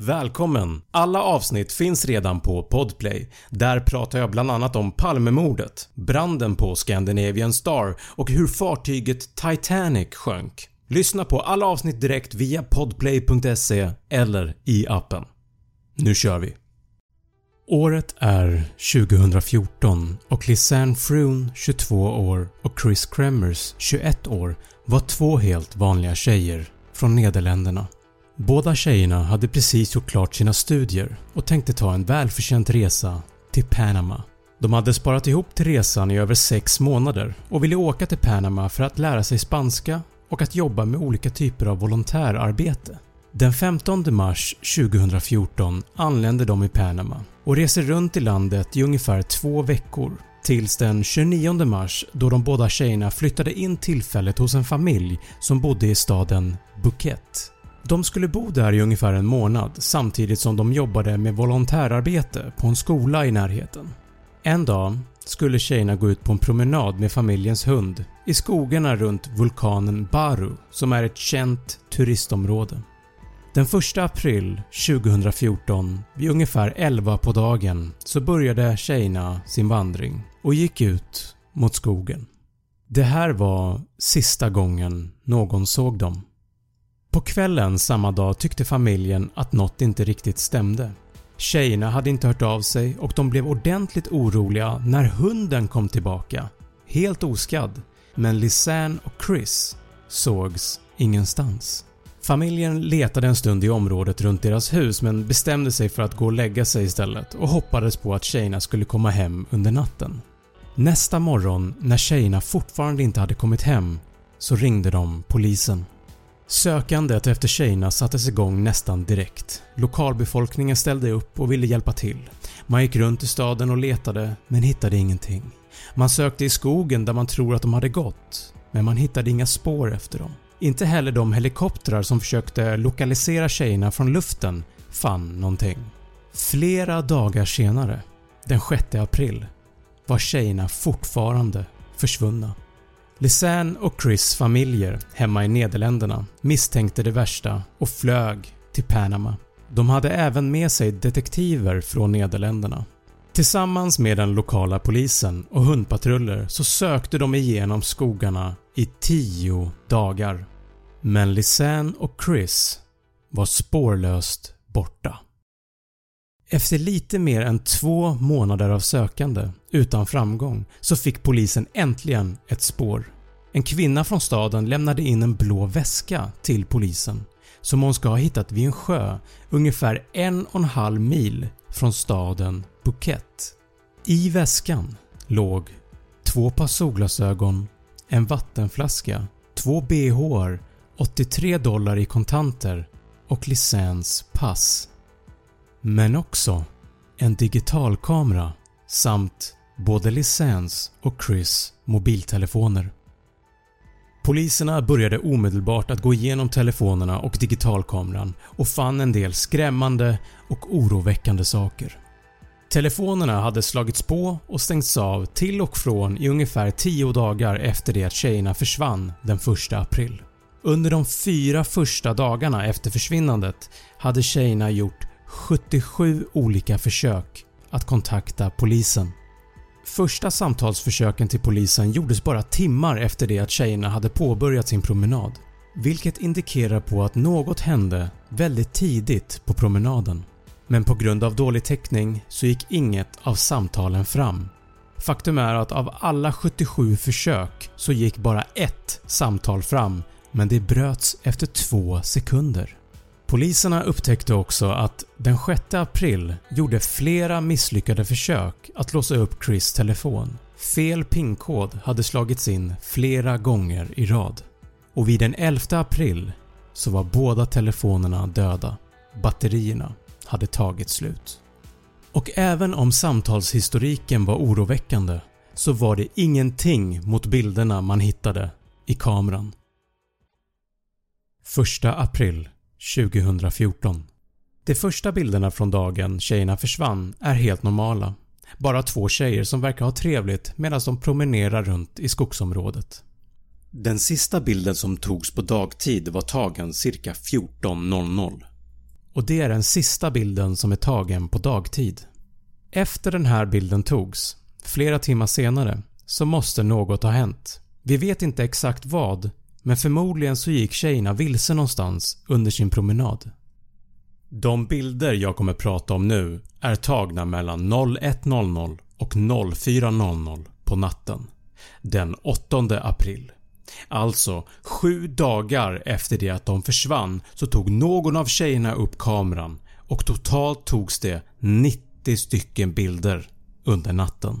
Välkommen! Alla avsnitt finns redan på Podplay. Där pratar jag bland annat om Palmemordet, branden på Scandinavian Star och hur fartyget Titanic sjönk. Lyssna på alla avsnitt direkt via podplay.se eller i appen. Nu kör vi! Året är 2014 och Lisanne Froon 22 år och Chris Kremers 21 år var två helt vanliga tjejer från Nederländerna. Båda tjejerna hade precis gjort klart sina studier och tänkte ta en välförtjänt resa till Panama. De hade sparat ihop till resan i över 6 månader och ville åka till Panama för att lära sig spanska och att jobba med olika typer av volontärarbete. Den 15 mars 2014 anlände de i Panama och reser runt i landet i ungefär två veckor tills den 29 mars då de båda tjejerna flyttade in tillfället hos en familj som bodde i staden Phuket. De skulle bo där i ungefär en månad samtidigt som de jobbade med volontärarbete på en skola i närheten. En dag skulle tjejerna gå ut på en promenad med familjens hund i skogarna runt vulkanen Baru som är ett känt turistområde. Den 1 april 2014 vid ungefär 11 på dagen så började tjejerna sin vandring och gick ut mot skogen. Det här var sista gången någon såg dem. På kvällen samma dag tyckte familjen att något inte riktigt stämde. Tjejerna hade inte hört av sig och de blev ordentligt oroliga när hunden kom tillbaka, helt oskadd, men Lisanne och Chris sågs ingenstans. Familjen letade en stund i området runt deras hus men bestämde sig för att gå och lägga sig istället och hoppades på att tjejerna skulle komma hem under natten. Nästa morgon när tjejerna fortfarande inte hade kommit hem så ringde de polisen. Sökandet efter tjejerna sattes igång nästan direkt. Lokalbefolkningen ställde upp och ville hjälpa till. Man gick runt i staden och letade men hittade ingenting. Man sökte i skogen där man tror att de hade gått men man hittade inga spår efter dem. Inte heller de helikoptrar som försökte lokalisera tjejerna från luften fann någonting. Flera dagar senare, den 6 april, var tjejerna fortfarande försvunna. Lisanne och Chris familjer hemma i Nederländerna misstänkte det värsta och flög till Panama. De hade även med sig detektiver från Nederländerna. Tillsammans med den lokala polisen och hundpatruller så sökte de igenom skogarna i 10 dagar. Men Lisanne och Chris var spårlöst borta. Efter lite mer än två månader av sökande utan framgång så fick polisen äntligen ett spår. En kvinna från staden lämnade in en blå väska till polisen som hon ska ha hittat vid en sjö ungefär en och en halv mil från staden Phuket. I väskan låg två par solglasögon, en vattenflaska, två bhar, 83 dollar i kontanter och licens pass. Men också en digitalkamera samt både licens och Chris mobiltelefoner. Poliserna började omedelbart att gå igenom telefonerna och digitalkameran och fann en del skrämmande och oroväckande saker. Telefonerna hade slagits på och stängts av till och från i ungefär 10 dagar efter det att tjejerna försvann den 1 april. Under de fyra första dagarna efter försvinnandet hade tjejerna gjort 77 olika försök att kontakta polisen. Första samtalsförsöken till polisen gjordes bara timmar efter det att tjejerna hade påbörjat sin promenad, vilket indikerar på att något hände väldigt tidigt på promenaden. Men på grund av dålig täckning så gick inget av samtalen fram. Faktum är att av alla 77 försök så gick bara ett samtal fram men det bröts efter två sekunder. Poliserna upptäckte också att den 6 april gjorde flera misslyckade försök att låsa upp Chris telefon. Fel pinkod hade slagits in flera gånger i rad. Och vid den 11 april så var båda telefonerna döda. Batterierna hade tagit slut. Och även om samtalshistoriken var oroväckande så var det ingenting mot bilderna man hittade i kameran. 1 april 2014 De första bilderna från dagen tjejerna försvann är helt normala. Bara två tjejer som verkar ha trevligt medan de promenerar runt i skogsområdet. Den sista bilden som togs på dagtid var tagen cirka 14.00 och det är den sista bilden som är tagen på dagtid. Efter den här bilden togs, flera timmar senare, så måste något ha hänt. Vi vet inte exakt vad men förmodligen så gick tjejerna vilse någonstans under sin promenad. De bilder jag kommer prata om nu är tagna mellan 01.00 och 04.00 på natten den 8 april. Alltså 7 dagar efter det att de försvann så tog någon av tjejerna upp kameran och totalt togs det 90 stycken bilder under natten.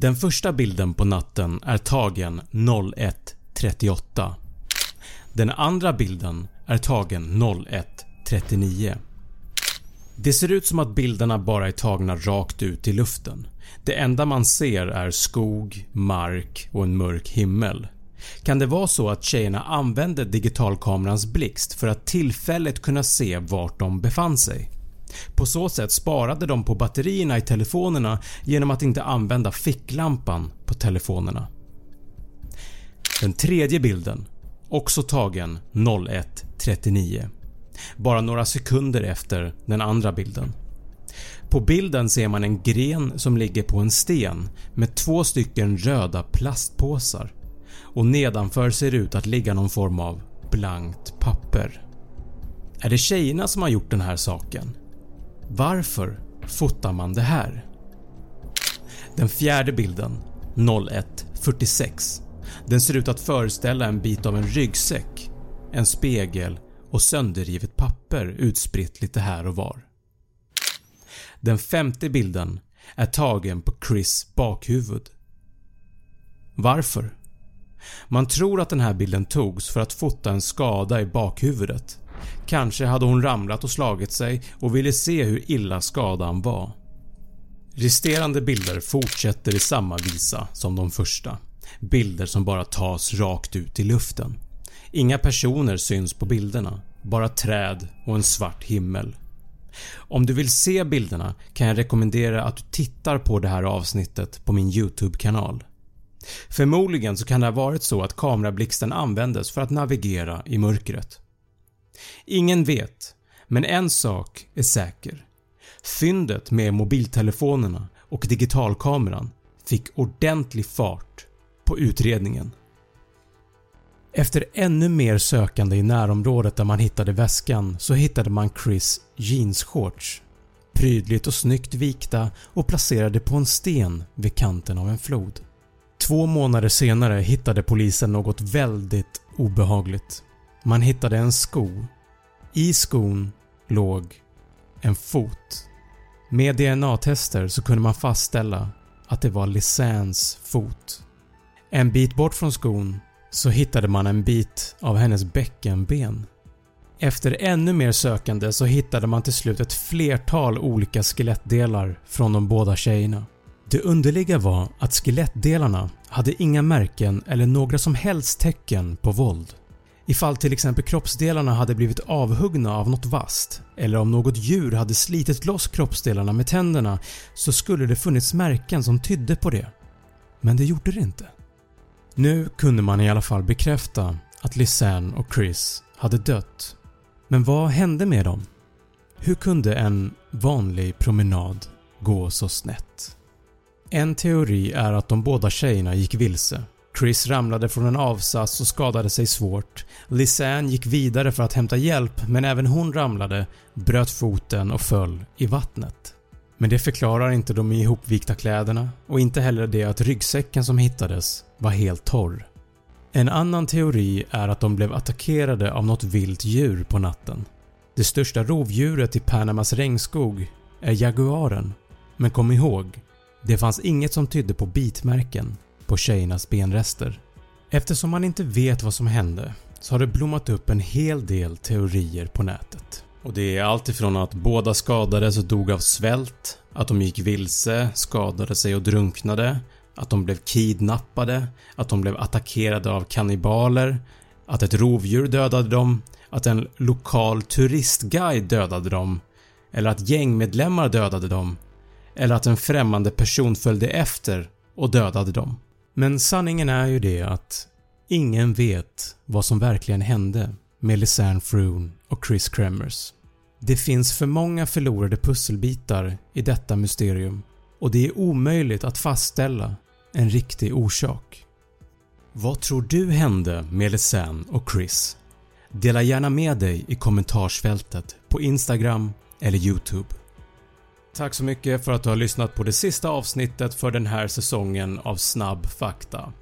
Den första bilden på natten är tagen 01.38. Den andra bilden är tagen 01.39. Det ser ut som att bilderna bara är tagna rakt ut i luften. Det enda man ser är skog, mark och en mörk himmel. Kan det vara så att tjejerna använde digitalkamerans blixt för att tillfälligt kunna se vart de befann sig? På så sätt sparade de på batterierna i telefonerna genom att inte använda ficklampan på telefonerna. Den tredje bilden, också tagen 01.39 bara några sekunder efter den andra bilden. På bilden ser man en gren som ligger på en sten med två stycken röda plastpåsar och nedanför ser det ut att ligga någon form av blankt papper. Är det tjejerna som har gjort den här saken? Varför fotar man det här? Den fjärde bilden 01.46 Den ser ut att föreställa en bit av en ryggsäck, en spegel och sönderrivet papper utspritt lite här och var. Den femte bilden är tagen på Chris bakhuvud. Varför? Man tror att den här bilden togs för att fota en skada i bakhuvudet. Kanske hade hon ramlat och slagit sig och ville se hur illa skadan var. Resterande bilder fortsätter i samma visa som de första. Bilder som bara tas rakt ut i luften. Inga personer syns på bilderna, bara träd och en svart himmel. Om du vill se bilderna kan jag rekommendera att du tittar på det här avsnittet på min YouTube-kanal. Förmodligen så kan det ha varit så att kamerablixten användes för att navigera i mörkret. Ingen vet, men en sak är säker. Fyndet med mobiltelefonerna och digitalkameran fick ordentlig fart på utredningen. Efter ännu mer sökande i närområdet där man hittade väskan så hittade man Chris jeansshorts. Prydligt och snyggt vikta och placerade på en sten vid kanten av en flod. Två månader senare hittade polisen något väldigt obehagligt. Man hittade en sko. I skon låg en fot. Med DNA-tester så kunde man fastställa att det var Lisannes fot. En bit bort från skon så hittade man en bit av hennes bäckenben. Efter ännu mer sökande så hittade man till slut ett flertal olika skelettdelar från de båda tjejerna. Det underliga var att skelettdelarna hade inga märken eller några som helst tecken på våld. Ifall till exempel kroppsdelarna hade blivit avhuggna av något vasst eller om något djur hade slitit loss kroppsdelarna med tänderna så skulle det funnits märken som tydde på det. Men det gjorde det inte. Nu kunde man i alla fall bekräfta att Lisanne och Chris hade dött. Men vad hände med dem? Hur kunde en vanlig promenad gå så snett? En teori är att de båda tjejerna gick vilse. Chris ramlade från en avsats och skadade sig svårt. Lisanne gick vidare för att hämta hjälp men även hon ramlade, bröt foten och föll i vattnet. Men det förklarar inte de ihopvikta kläderna och inte heller det att ryggsäcken som hittades var helt torr. En annan teori är att de blev attackerade av något vilt djur på natten. Det största rovdjuret i Panamas regnskog är jaguaren. Men kom ihåg, det fanns inget som tydde på bitmärken på tjejernas benrester. Eftersom man inte vet vad som hände så har det blommat upp en hel del teorier på nätet. Och det är allt ifrån att båda skadades och dog av svält, att de gick vilse, skadade sig och drunknade, att de blev kidnappade, att de blev attackerade av kannibaler, att ett rovdjur dödade dem, att en lokal turistguide dödade dem, eller att gängmedlemmar dödade dem, eller att en främmande person följde efter och dödade dem. Men sanningen är ju det att ingen vet vad som verkligen hände med Lisanne Froon och Chris Kremers. Det finns för många förlorade pusselbitar i detta mysterium och det är omöjligt att fastställa en riktig orsak. Vad tror du hände med Lisanne och Chris? Dela gärna med dig i kommentarsfältet på Instagram eller Youtube. Tack så mycket för att du har lyssnat på det sista avsnittet för den här säsongen av Snabb Fakta.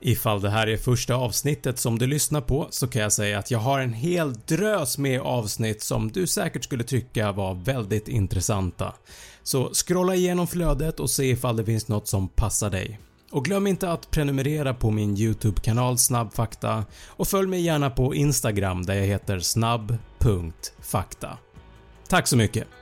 Ifall det här är första avsnittet som du lyssnar på så kan jag säga att jag har en hel drös med avsnitt som du säkert skulle tycka var väldigt intressanta. Så scrolla igenom flödet och se ifall det finns något som passar dig. Och glöm inte att prenumerera på min YouTube-kanal Snabbfakta och följ mig gärna på Instagram där jag heter snabb.fakta. Tack så mycket!